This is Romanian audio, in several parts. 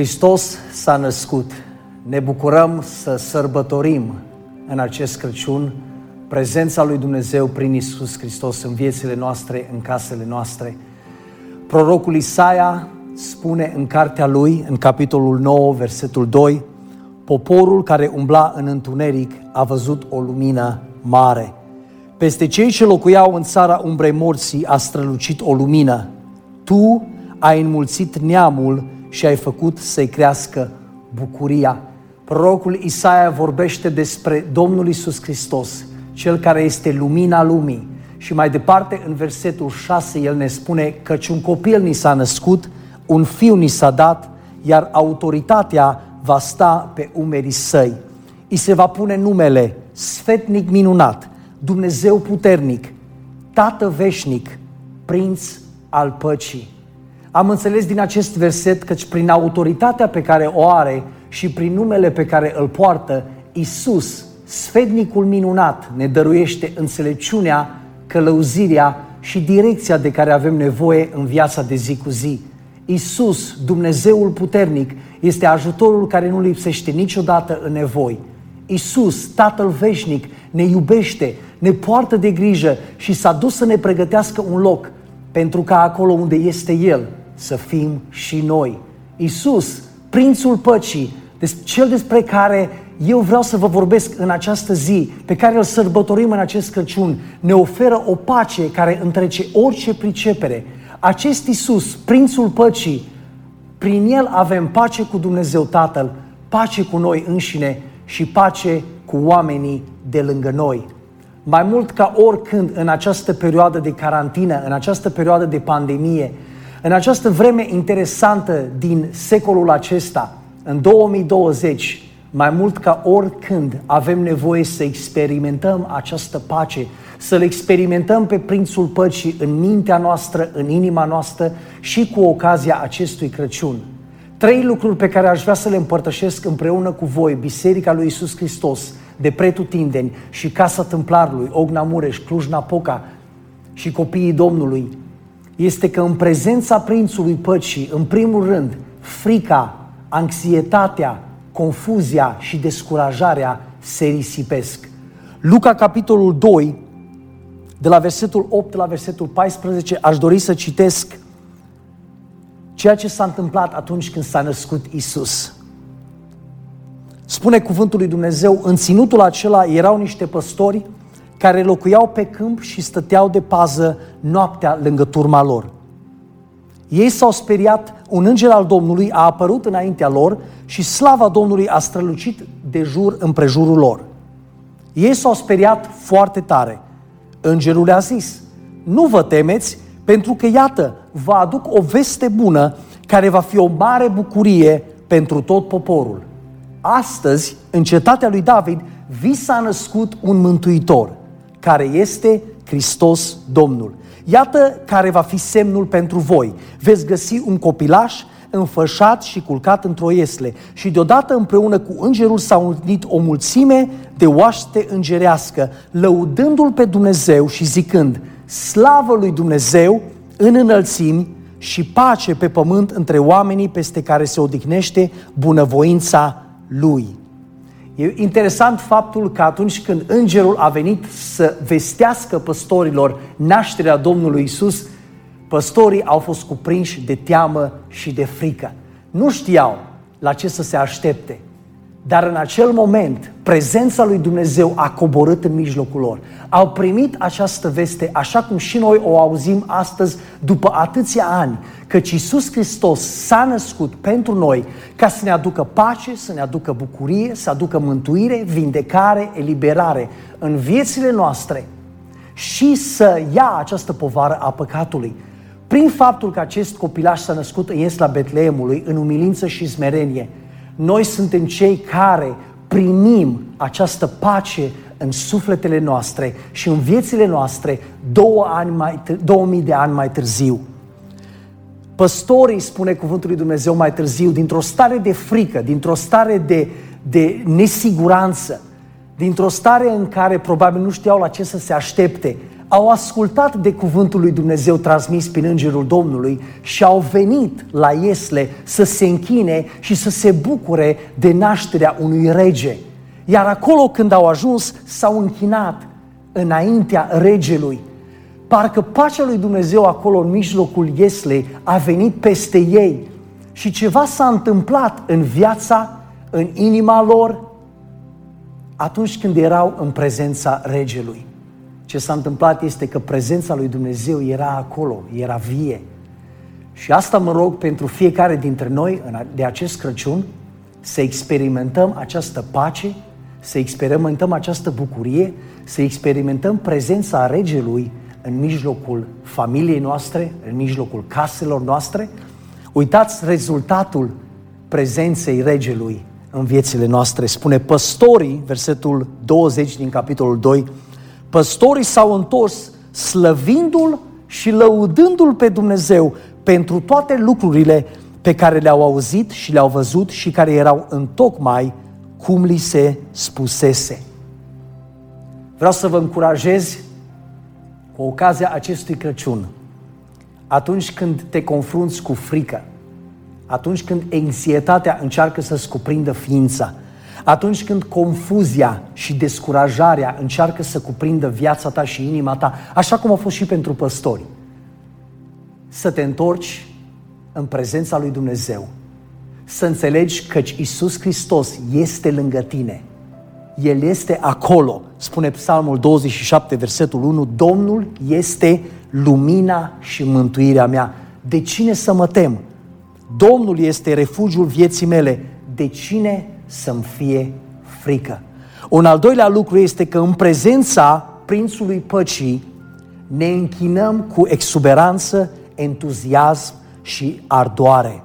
Hristos s-a născut. Ne bucurăm să sărbătorim în acest Crăciun prezența lui Dumnezeu prin Isus Hristos în viețile noastre, în casele noastre. Prorocul Isaia spune în cartea lui, în capitolul 9, versetul 2, Poporul care umbla în întuneric a văzut o lumină mare. Peste cei ce locuiau în țara umbrei morții a strălucit o lumină. Tu ai înmulțit neamul și ai făcut să-i crească bucuria. Prorocul Isaia vorbește despre Domnul Isus Hristos, Cel care este lumina lumii. Și mai departe, în versetul 6, el ne spune că un copil ni s-a născut, un fiu ni s-a dat, iar autoritatea va sta pe umerii săi. I se va pune numele Sfetnic minunat, Dumnezeu puternic, Tată veșnic, Prinț al păcii. Am înțeles din acest verset că prin autoritatea pe care o are și prin numele pe care îl poartă, Isus, sfednicul minunat, ne dăruiește înțelepciunea, călăuzirea și direcția de care avem nevoie în viața de zi cu zi. Isus, Dumnezeul puternic, este ajutorul care nu lipsește niciodată în nevoi. Isus, Tatăl veșnic, ne iubește, ne poartă de grijă și s-a dus să ne pregătească un loc pentru ca acolo unde este El să fim și noi. Isus, Prințul Păcii, cel despre care eu vreau să vă vorbesc în această zi, pe care îl sărbătorim în acest Crăciun, ne oferă o pace care întrece orice pricepere. Acest Isus, Prințul Păcii, prin El avem pace cu Dumnezeu Tatăl, pace cu noi înșine și pace cu oamenii de lângă noi. Mai mult ca oricând în această perioadă de carantină, în această perioadă de pandemie, în această vreme interesantă din secolul acesta, în 2020, mai mult ca oricând avem nevoie să experimentăm această pace, să-L experimentăm pe Prințul Păcii în mintea noastră, în inima noastră și cu ocazia acestui Crăciun. Trei lucruri pe care aș vrea să le împărtășesc împreună cu voi, Biserica lui Isus Hristos, de pretutindeni și Casa Tâmplarului, Ogna Mureș, Cluj-Napoca și copiii Domnului, este că în prezența Prințului Păcii, în primul rând, frica, anxietatea, confuzia și descurajarea se risipesc. Luca, capitolul 2, de la versetul 8 la versetul 14, aș dori să citesc ceea ce s-a întâmplat atunci când s-a născut Isus. Spune cuvântul lui Dumnezeu, în ținutul acela erau niște păstori care locuiau pe câmp și stăteau de pază noaptea lângă turma lor. Ei s-au speriat, un înger al Domnului a apărut înaintea lor și slava Domnului a strălucit de jur împrejurul lor. Ei s-au speriat foarte tare. Îngerul le-a zis, nu vă temeți, pentru că iată, vă aduc o veste bună care va fi o mare bucurie pentru tot poporul. Astăzi, în cetatea lui David, vi s-a născut un mântuitor, care este Hristos Domnul. Iată care va fi semnul pentru voi. Veți găsi un copilaș înfășat și culcat într-o iesle și deodată împreună cu îngerul s-au unit o mulțime de oaște îngerească, lăudându-L pe Dumnezeu și zicând, slavă lui Dumnezeu în înălțimi și pace pe pământ între oamenii peste care se odihnește bunăvoința Lui. E interesant faptul că atunci când îngerul a venit să vestească păstorilor nașterea Domnului Isus, păstorii au fost cuprinși de teamă și de frică. Nu știau la ce să se aștepte. Dar în acel moment, prezența lui Dumnezeu a coborât în mijlocul lor. Au primit această veste, așa cum și noi o auzim astăzi, după atâția ani, căci Iisus Hristos s-a născut pentru noi ca să ne aducă pace, să ne aducă bucurie, să aducă mântuire, vindecare, eliberare în viețile noastre și să ia această povară a păcatului. Prin faptul că acest copilaș s-a născut în Iesla Betleemului, în umilință și smerenie, noi suntem cei care primim această pace în sufletele noastre și în viețile noastre două ani mai, 2000 de ani mai târziu. Păstorii, spune cuvântul lui Dumnezeu mai târziu, dintr-o stare de frică, dintr-o stare de, de nesiguranță, dintr-o stare în care probabil nu știau la ce să se aștepte, au ascultat de cuvântul lui Dumnezeu transmis prin Îngerul Domnului și au venit la Iesle să se închine și să se bucure de nașterea unui rege. Iar acolo când au ajuns, s-au închinat înaintea regelui. Parcă pacea lui Dumnezeu acolo în mijlocul Ieslei a venit peste ei și ceva s-a întâmplat în viața, în inima lor, atunci când erau în prezența regelui. Ce s-a întâmplat este că prezența lui Dumnezeu era acolo, era vie. Și asta mă rog pentru fiecare dintre noi de acest Crăciun să experimentăm această pace, să experimentăm această bucurie, să experimentăm prezența Regelui în mijlocul familiei noastre, în mijlocul caselor noastre. Uitați rezultatul prezenței Regelui în viețile noastre. Spune păstorii, versetul 20 din capitolul 2, păstorii s-au întors slăvindu-L și lăudându-L pe Dumnezeu pentru toate lucrurile pe care le-au auzit și le-au văzut și care erau în tocmai cum li se spusese. Vreau să vă încurajez cu ocazia acestui Crăciun, atunci când te confrunți cu frică, atunci când anxietatea încearcă să-ți cuprindă ființa, atunci când confuzia și descurajarea încearcă să cuprindă viața ta și inima ta, așa cum a fost și pentru păstori, să te întorci în prezența lui Dumnezeu, să înțelegi că Isus Hristos este lângă tine. El este acolo, spune Psalmul 27, versetul 1, Domnul este lumina și mântuirea mea. De cine să mă tem? Domnul este refugiul vieții mele. De cine să-mi fie frică? Un al doilea lucru este că în prezența Prințului Păcii ne închinăm cu exuberanță, entuziasm și ardoare.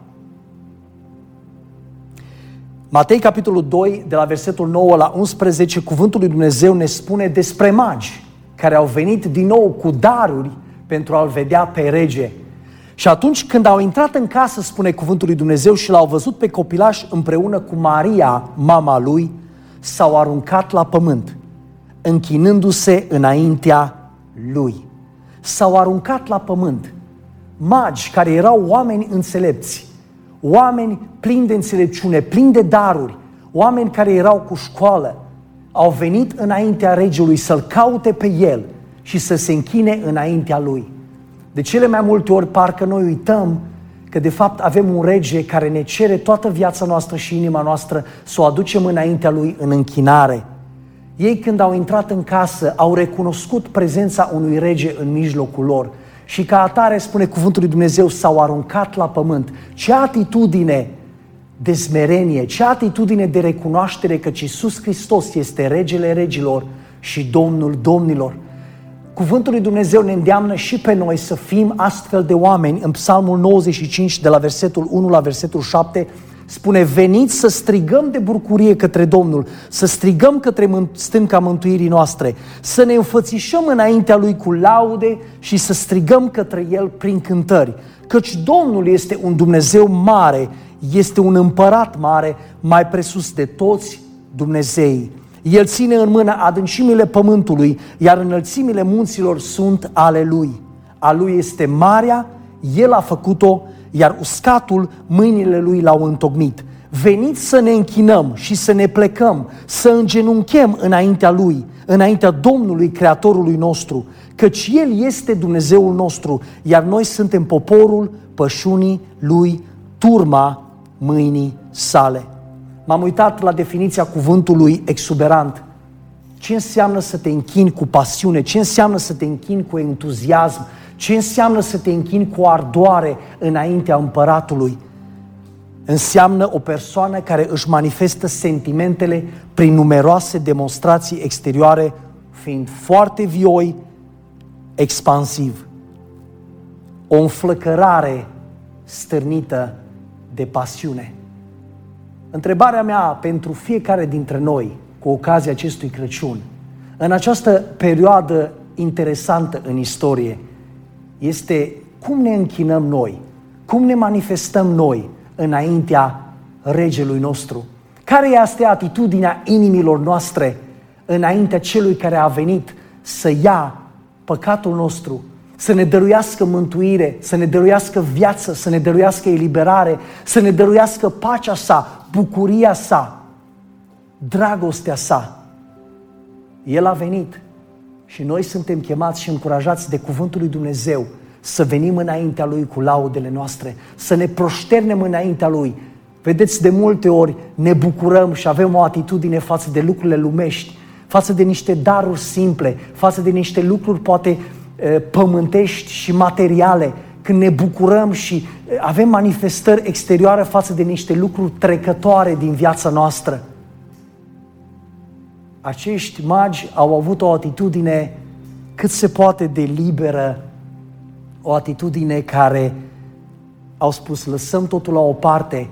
Matei, capitolul 2, de la versetul 9 la 11, cuvântul lui Dumnezeu ne spune despre magi care au venit din nou cu daruri pentru a-l vedea pe rege. Și atunci când au intrat în casă, spune cuvântul lui Dumnezeu, și l-au văzut pe copilaș împreună cu Maria, mama lui, s-au aruncat la pământ, închinându-se înaintea lui. S-au aruncat la pământ. Magi care erau oameni înțelepți, oameni plini de înțelepciune, plini de daruri, oameni care erau cu școală, au venit înaintea regelui să-l caute pe el și să se închine înaintea lui. De cele mai multe ori parcă noi uităm că de fapt avem un rege care ne cere toată viața noastră și inima noastră să o aducem înaintea lui în închinare. Ei când au intrat în casă au recunoscut prezența unui rege în mijlocul lor și ca atare, spune cuvântul lui Dumnezeu, s-au aruncat la pământ. Ce atitudine de smerenie, ce atitudine de recunoaștere că Iisus Hristos este regele regilor și Domnul domnilor. Cuvântul lui Dumnezeu ne îndeamnă și pe noi să fim astfel de oameni. În Psalmul 95, de la versetul 1 la versetul 7, spune, veniți să strigăm de bucurie către Domnul, să strigăm către stânca mântuirii noastre, să ne înfățișăm înaintea Lui cu laude și să strigăm către El prin cântări. Căci Domnul este un Dumnezeu mare, este un împărat mare, mai presus de toți Dumnezeii. El ține în mână adâncimile pământului, iar înălțimile munților sunt ale Lui. A Lui este marea, El a făcut-o, iar uscatul mâinile Lui l-au întocmit. Veniți să ne închinăm și să ne plecăm, să îngenunchem înaintea Lui, înaintea Domnului, Creatorului nostru, căci El este Dumnezeul nostru, iar noi suntem poporul pășunii Lui, turma mâinii sale. M-am uitat la definiția cuvântului exuberant. Ce înseamnă să te închini cu pasiune? Ce înseamnă să te închini cu entuziasm? Ce înseamnă să te închini cu ardoare înaintea împăratului? Înseamnă o persoană care își manifestă sentimentele prin numeroase demonstrații exterioare, fiind foarte vioi, expansiv. O înflăcărare stârnită de pasiune. Întrebarea mea pentru fiecare dintre noi, cu ocazia acestui Crăciun, în această perioadă interesantă în istorie, este cum ne închinăm noi, cum ne manifestăm noi înaintea regelui nostru. Care este atitudinea inimilor noastre înaintea celui care a venit să ia păcatul nostru, să ne dăruiască mântuire, să ne dăruiască viață, să ne dăruiască eliberare, să ne dăruiască pacea sa, bucuria sa, dragostea sa. El a venit și noi suntem chemați și încurajați de Cuvântul lui Dumnezeu să venim înaintea Lui cu laudele noastre, să ne proșternem înaintea Lui. Vedeți, de multe ori ne bucurăm și avem o atitudine față de lucrurile lumești, față de niște daruri simple, față de niște lucruri poate pământești și materiale, când ne bucurăm și avem manifestări exterioare față de niște lucruri trecătoare din viața noastră. Acești magi au avut o atitudine cât se poate de liberă, o atitudine care au spus lăsăm totul la o parte,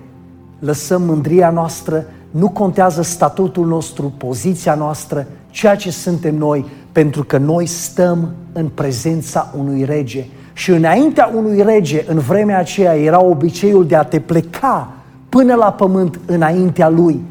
lăsăm mândria noastră, nu contează statutul nostru, poziția noastră, ceea ce suntem noi, pentru că noi stăm în prezența unui rege. Și înaintea unui rege, în vremea aceea, era obiceiul de a te pleca până la pământ înaintea lui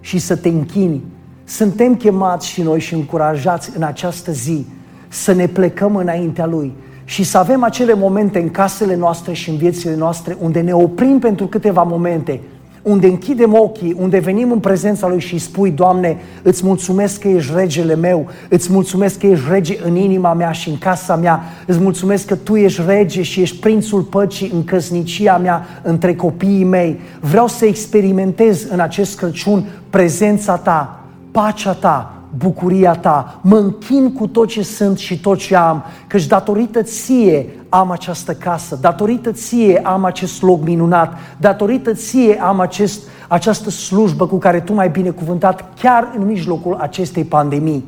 și să te închini. Suntem chemați și noi și încurajați în această zi să ne plecăm înaintea lui și să avem acele momente în casele noastre și în viețile noastre unde ne oprim pentru câteva momente unde închidem ochii, unde venim în prezența Lui și spui, Doamne, îți mulțumesc că ești regele meu, îți mulțumesc că ești rege în inima mea și în casa mea, îți mulțumesc că Tu ești rege și ești prințul păcii în căsnicia mea, între copiii mei. Vreau să experimentez în acest Crăciun prezența Ta, pacea Ta, bucuria ta, mă închin cu tot ce sunt și tot ce am, căci datorită ție am această casă, datorită ție am acest loc minunat, datorită ție am acest, această slujbă cu care tu m-ai binecuvântat chiar în mijlocul acestei pandemii.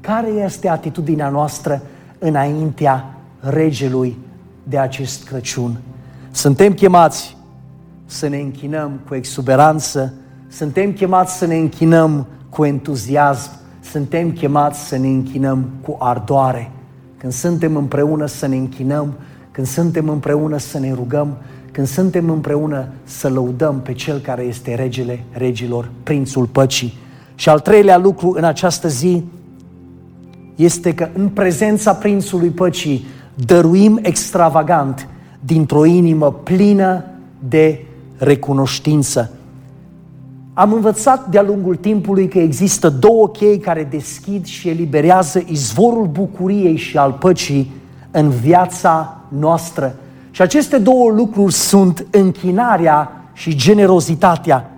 Care este atitudinea noastră înaintea regelui de acest Crăciun? Suntem chemați să ne închinăm cu exuberanță, suntem chemați să ne închinăm cu entuziasm, suntem chemați să ne închinăm cu ardoare. Când suntem împreună să ne închinăm, când suntem împreună să ne rugăm, când suntem împreună să lăudăm pe Cel care este regele regilor, Prințul Păcii. Și al treilea lucru în această zi este că în prezența Prințului Păcii dăruim extravagant dintr-o inimă plină de recunoștință. Am învățat de-a lungul timpului că există două chei care deschid și eliberează izvorul bucuriei și al păcii în viața noastră. Și aceste două lucruri sunt închinarea și generozitatea.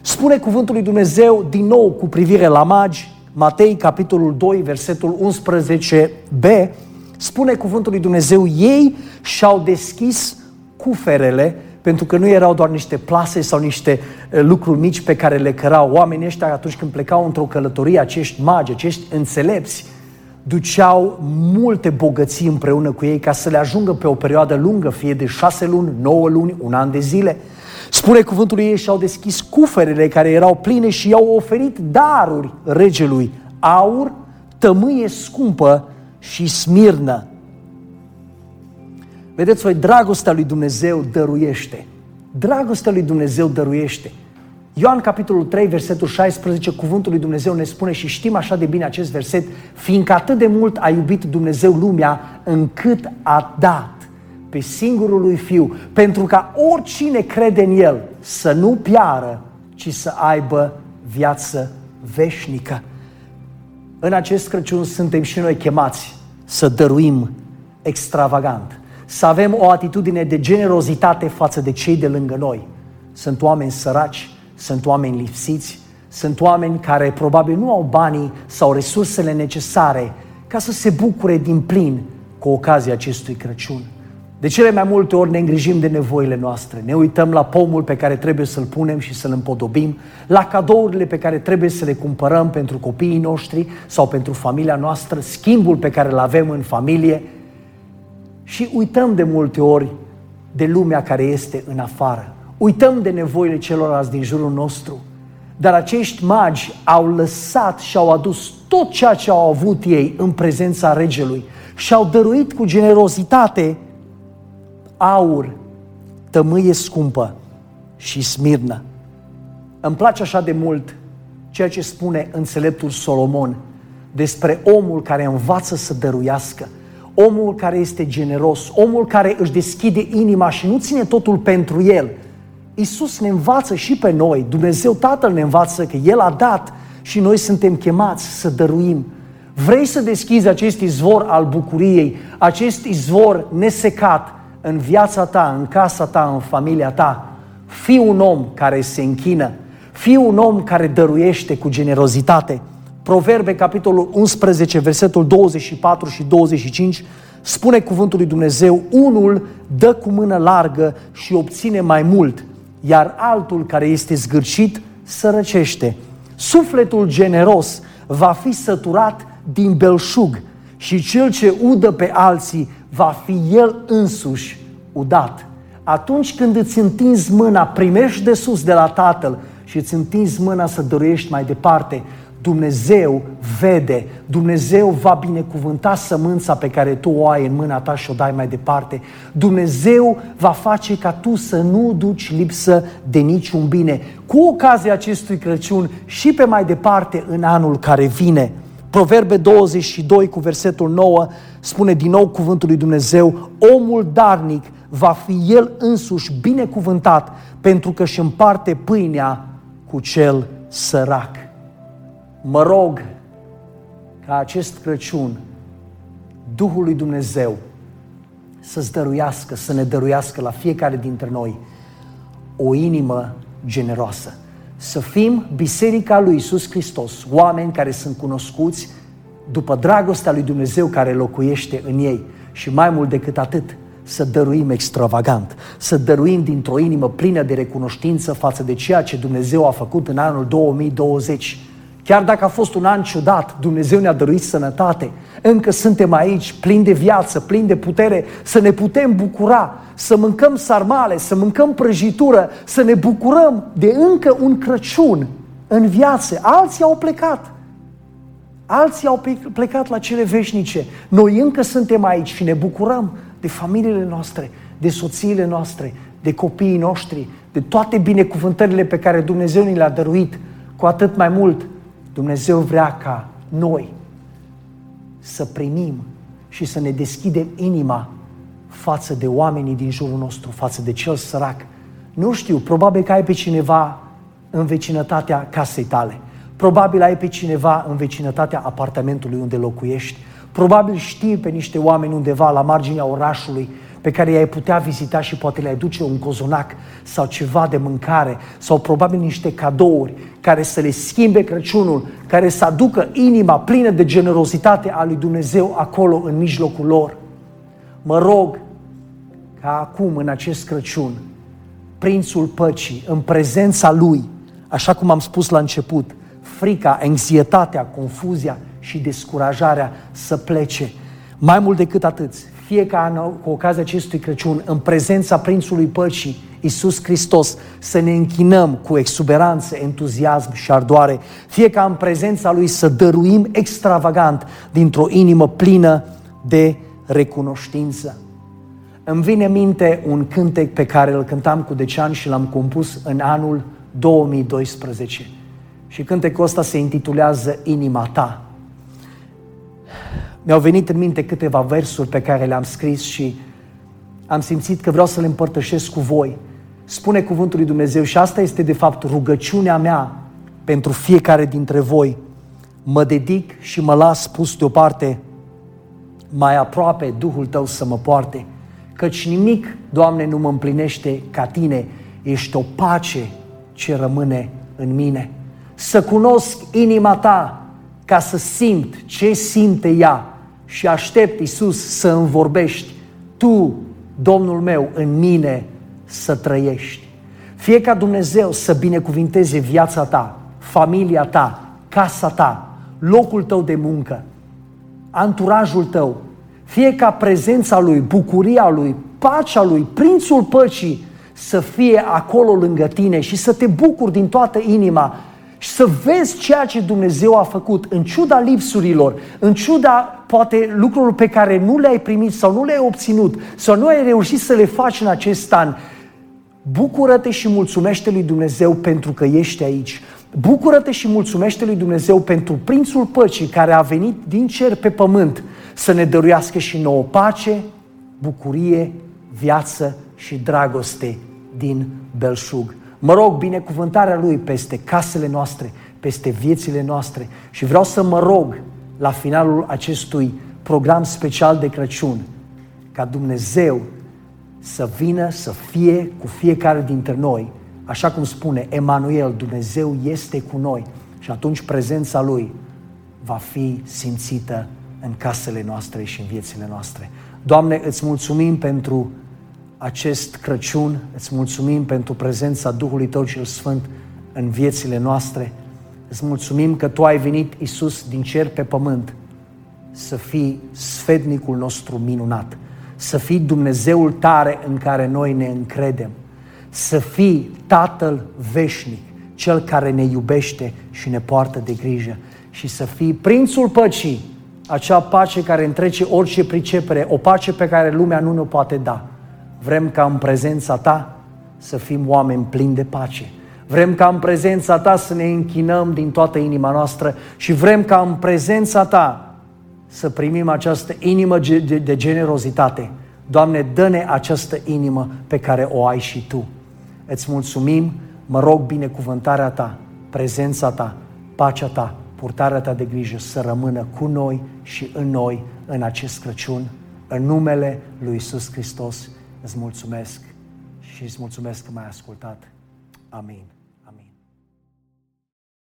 Spune cuvântul lui Dumnezeu din nou cu privire la magi, Matei, capitolul 2, versetul 11b, spune cuvântul lui Dumnezeu, ei și-au deschis cuferele pentru că nu erau doar niște plase sau niște lucruri mici pe care le cărau. Oamenii ăștia atunci când plecau într-o călătorie, acești magi, acești înțelepți, duceau multe bogății împreună cu ei ca să le ajungă pe o perioadă lungă, fie de șase luni, nouă luni, un an de zile. Spune cuvântul ei și-au deschis cuferele care erau pline și i-au oferit daruri regelui, aur, tămâie scumpă și smirnă. Vedeți voi, dragostea lui Dumnezeu dăruiește. Dragostea lui Dumnezeu dăruiește. Ioan capitolul 3, versetul 16, cuvântul lui Dumnezeu ne spune și știm așa de bine acest verset, fiindcă atât de mult a iubit Dumnezeu lumea încât a dat pe singurul lui Fiu, pentru ca oricine crede în El să nu piară, ci să aibă viață veșnică. În acest Crăciun suntem și noi chemați să dăruim extravagant să avem o atitudine de generozitate față de cei de lângă noi. Sunt oameni săraci, sunt oameni lipsiți, sunt oameni care probabil nu au banii sau resursele necesare ca să se bucure din plin cu ocazia acestui Crăciun. De cele mai multe ori ne îngrijim de nevoile noastre. Ne uităm la pomul pe care trebuie să-l punem și să-l împodobim, la cadourile pe care trebuie să le cumpărăm pentru copiii noștri sau pentru familia noastră, schimbul pe care îl avem în familie, și uităm de multe ori de lumea care este în afară. Uităm de nevoile celorlalți din jurul nostru. Dar acești magi au lăsat și au adus tot ceea ce au avut ei în prezența regelui și au dăruit cu generozitate aur, tămâie scumpă și smirnă. Îmi place așa de mult ceea ce spune înțeleptul Solomon. despre omul care învață să dăruiască, omul care este generos, omul care își deschide inima și nu ține totul pentru el. Isus ne învață și pe noi, Dumnezeu Tatăl ne învață că El a dat și noi suntem chemați să dăruim. Vrei să deschizi acest izvor al bucuriei, acest izvor nesecat în viața ta, în casa ta, în familia ta? Fii un om care se închină, fii un om care dăruiește cu generozitate. Proverbe, capitolul 11, versetul 24 și 25, spune cuvântul lui Dumnezeu, unul dă cu mână largă și obține mai mult, iar altul care este zgârcit sărăcește. Sufletul generos va fi săturat din belșug și cel ce udă pe alții va fi el însuși udat. Atunci când îți întinzi mâna, primești de sus de la Tatăl și îți întinzi mâna să dăruiești mai departe, Dumnezeu vede, Dumnezeu va binecuvânta sămânța pe care tu o ai în mâna ta și o dai mai departe. Dumnezeu va face ca tu să nu duci lipsă de niciun bine. Cu ocazia acestui Crăciun și pe mai departe în anul care vine. Proverbe 22 cu versetul 9 spune din nou cuvântul lui Dumnezeu, omul darnic va fi el însuși binecuvântat pentru că își împarte pâinea cu cel sărac. Mă rog ca acest Crăciun Duhul lui Dumnezeu să-ți dăruiască, să ne dăruiască la fiecare dintre noi o inimă generoasă. Să fim Biserica lui Isus Hristos, oameni care sunt cunoscuți după dragostea lui Dumnezeu care locuiește în ei și mai mult decât atât, să dăruim extravagant, să dăruim dintr-o inimă plină de recunoștință față de ceea ce Dumnezeu a făcut în anul 2020 Chiar dacă a fost un an ciudat, Dumnezeu ne-a dăruit sănătate. Încă suntem aici, plini de viață, plini de putere, să ne putem bucura, să mâncăm sarmale, să mâncăm prăjitură, să ne bucurăm de încă un Crăciun în viață. Alții au plecat. Alții au plecat la cele veșnice. Noi încă suntem aici și ne bucurăm de familiile noastre, de soțiile noastre, de copiii noștri, de toate binecuvântările pe care Dumnezeu ni le-a dăruit. Cu atât mai mult, Dumnezeu vrea ca noi să primim și să ne deschidem inima față de oamenii din jurul nostru, față de cel sărac. Nu știu, probabil că ai pe cineva în vecinătatea casei tale. Probabil ai pe cineva în vecinătatea apartamentului unde locuiești. Probabil știi pe niște oameni undeva la marginea orașului pe care i-ai putea vizita și poate le-ai duce un cozonac sau ceva de mâncare sau probabil niște cadouri care să le schimbe Crăciunul, care să aducă inima plină de generozitate a lui Dumnezeu acolo în mijlocul lor. Mă rog ca acum, în acest Crăciun, Prințul Păcii, în prezența Lui, așa cum am spus la început, frica, anxietatea, confuzia și descurajarea să plece. Mai mult decât atât, fie ca cu ocazia acestui Crăciun, în prezența Prințului Păcii, Iisus Hristos, să ne închinăm cu exuberanță, entuziasm și ardoare, fie ca în prezența Lui să dăruim extravagant dintr-o inimă plină de recunoștință. Îmi vine minte un cântec pe care îl cântam cu Decean și l-am compus în anul 2012. Și cântecul ăsta se intitulează Inima ta mi-au venit în minte câteva versuri pe care le-am scris și am simțit că vreau să le împărtășesc cu voi. Spune cuvântul lui Dumnezeu și asta este de fapt rugăciunea mea pentru fiecare dintre voi. Mă dedic și mă las pus deoparte mai aproape Duhul Tău să mă poarte, căci nimic, Doamne, nu mă împlinește ca Tine, ești o pace ce rămâne în mine. Să cunosc inima Ta ca să simt ce simte ea și aștept, Iisus, să îmi vorbești. Tu, Domnul meu, în mine să trăiești. Fie ca Dumnezeu să binecuvinteze viața ta, familia ta, casa ta, locul tău de muncă, anturajul tău, fie ca prezența Lui, bucuria Lui, pacea Lui, Prințul Păcii să fie acolo lângă tine și să te bucuri din toată inima și să vezi ceea ce Dumnezeu a făcut în ciuda lipsurilor, în ciuda poate lucrurilor pe care nu le-ai primit sau nu le-ai obținut sau nu ai reușit să le faci în acest an. Bucură-te și mulțumește lui Dumnezeu pentru că ești aici. Bucură-te și mulțumește lui Dumnezeu pentru Prințul Păcii care a venit din cer pe pământ să ne dăruiască și nouă pace, bucurie, viață și dragoste din belșug. Mă rog binecuvântarea Lui peste casele noastre, peste viețile noastre și vreau să mă rog la finalul acestui program special de Crăciun ca Dumnezeu să vină să fie cu fiecare dintre noi, așa cum spune Emanuel, Dumnezeu este cu noi și atunci prezența Lui va fi simțită în casele noastre și în viețile noastre. Doamne, îți mulțumim pentru acest Crăciun, îți mulțumim pentru prezența Duhului Tău cel Sfânt în viețile noastre. Îți mulțumim că Tu ai venit, Isus, din cer pe pământ, să fii sfednicul nostru minunat, să fii Dumnezeul tare în care noi ne încredem, să fii Tatăl veșnic, Cel care ne iubește și ne poartă de grijă și să fii Prințul Păcii, acea pace care întrece orice pricepere, o pace pe care lumea nu ne poate da. Vrem ca în prezența Ta să fim oameni plini de pace. Vrem ca în prezența Ta să ne închinăm din toată inima noastră și vrem ca în prezența Ta să primim această inimă de generozitate. Doamne, dă-ne această inimă pe care o ai și Tu. Îți mulțumim, mă rog binecuvântarea Ta, prezența Ta, pacea Ta, purtarea Ta de grijă să rămână cu noi și în noi în acest Crăciun, în numele Lui Isus Hristos. Îți mulțumesc și îți mulțumesc că m-ai ascultat. Amin.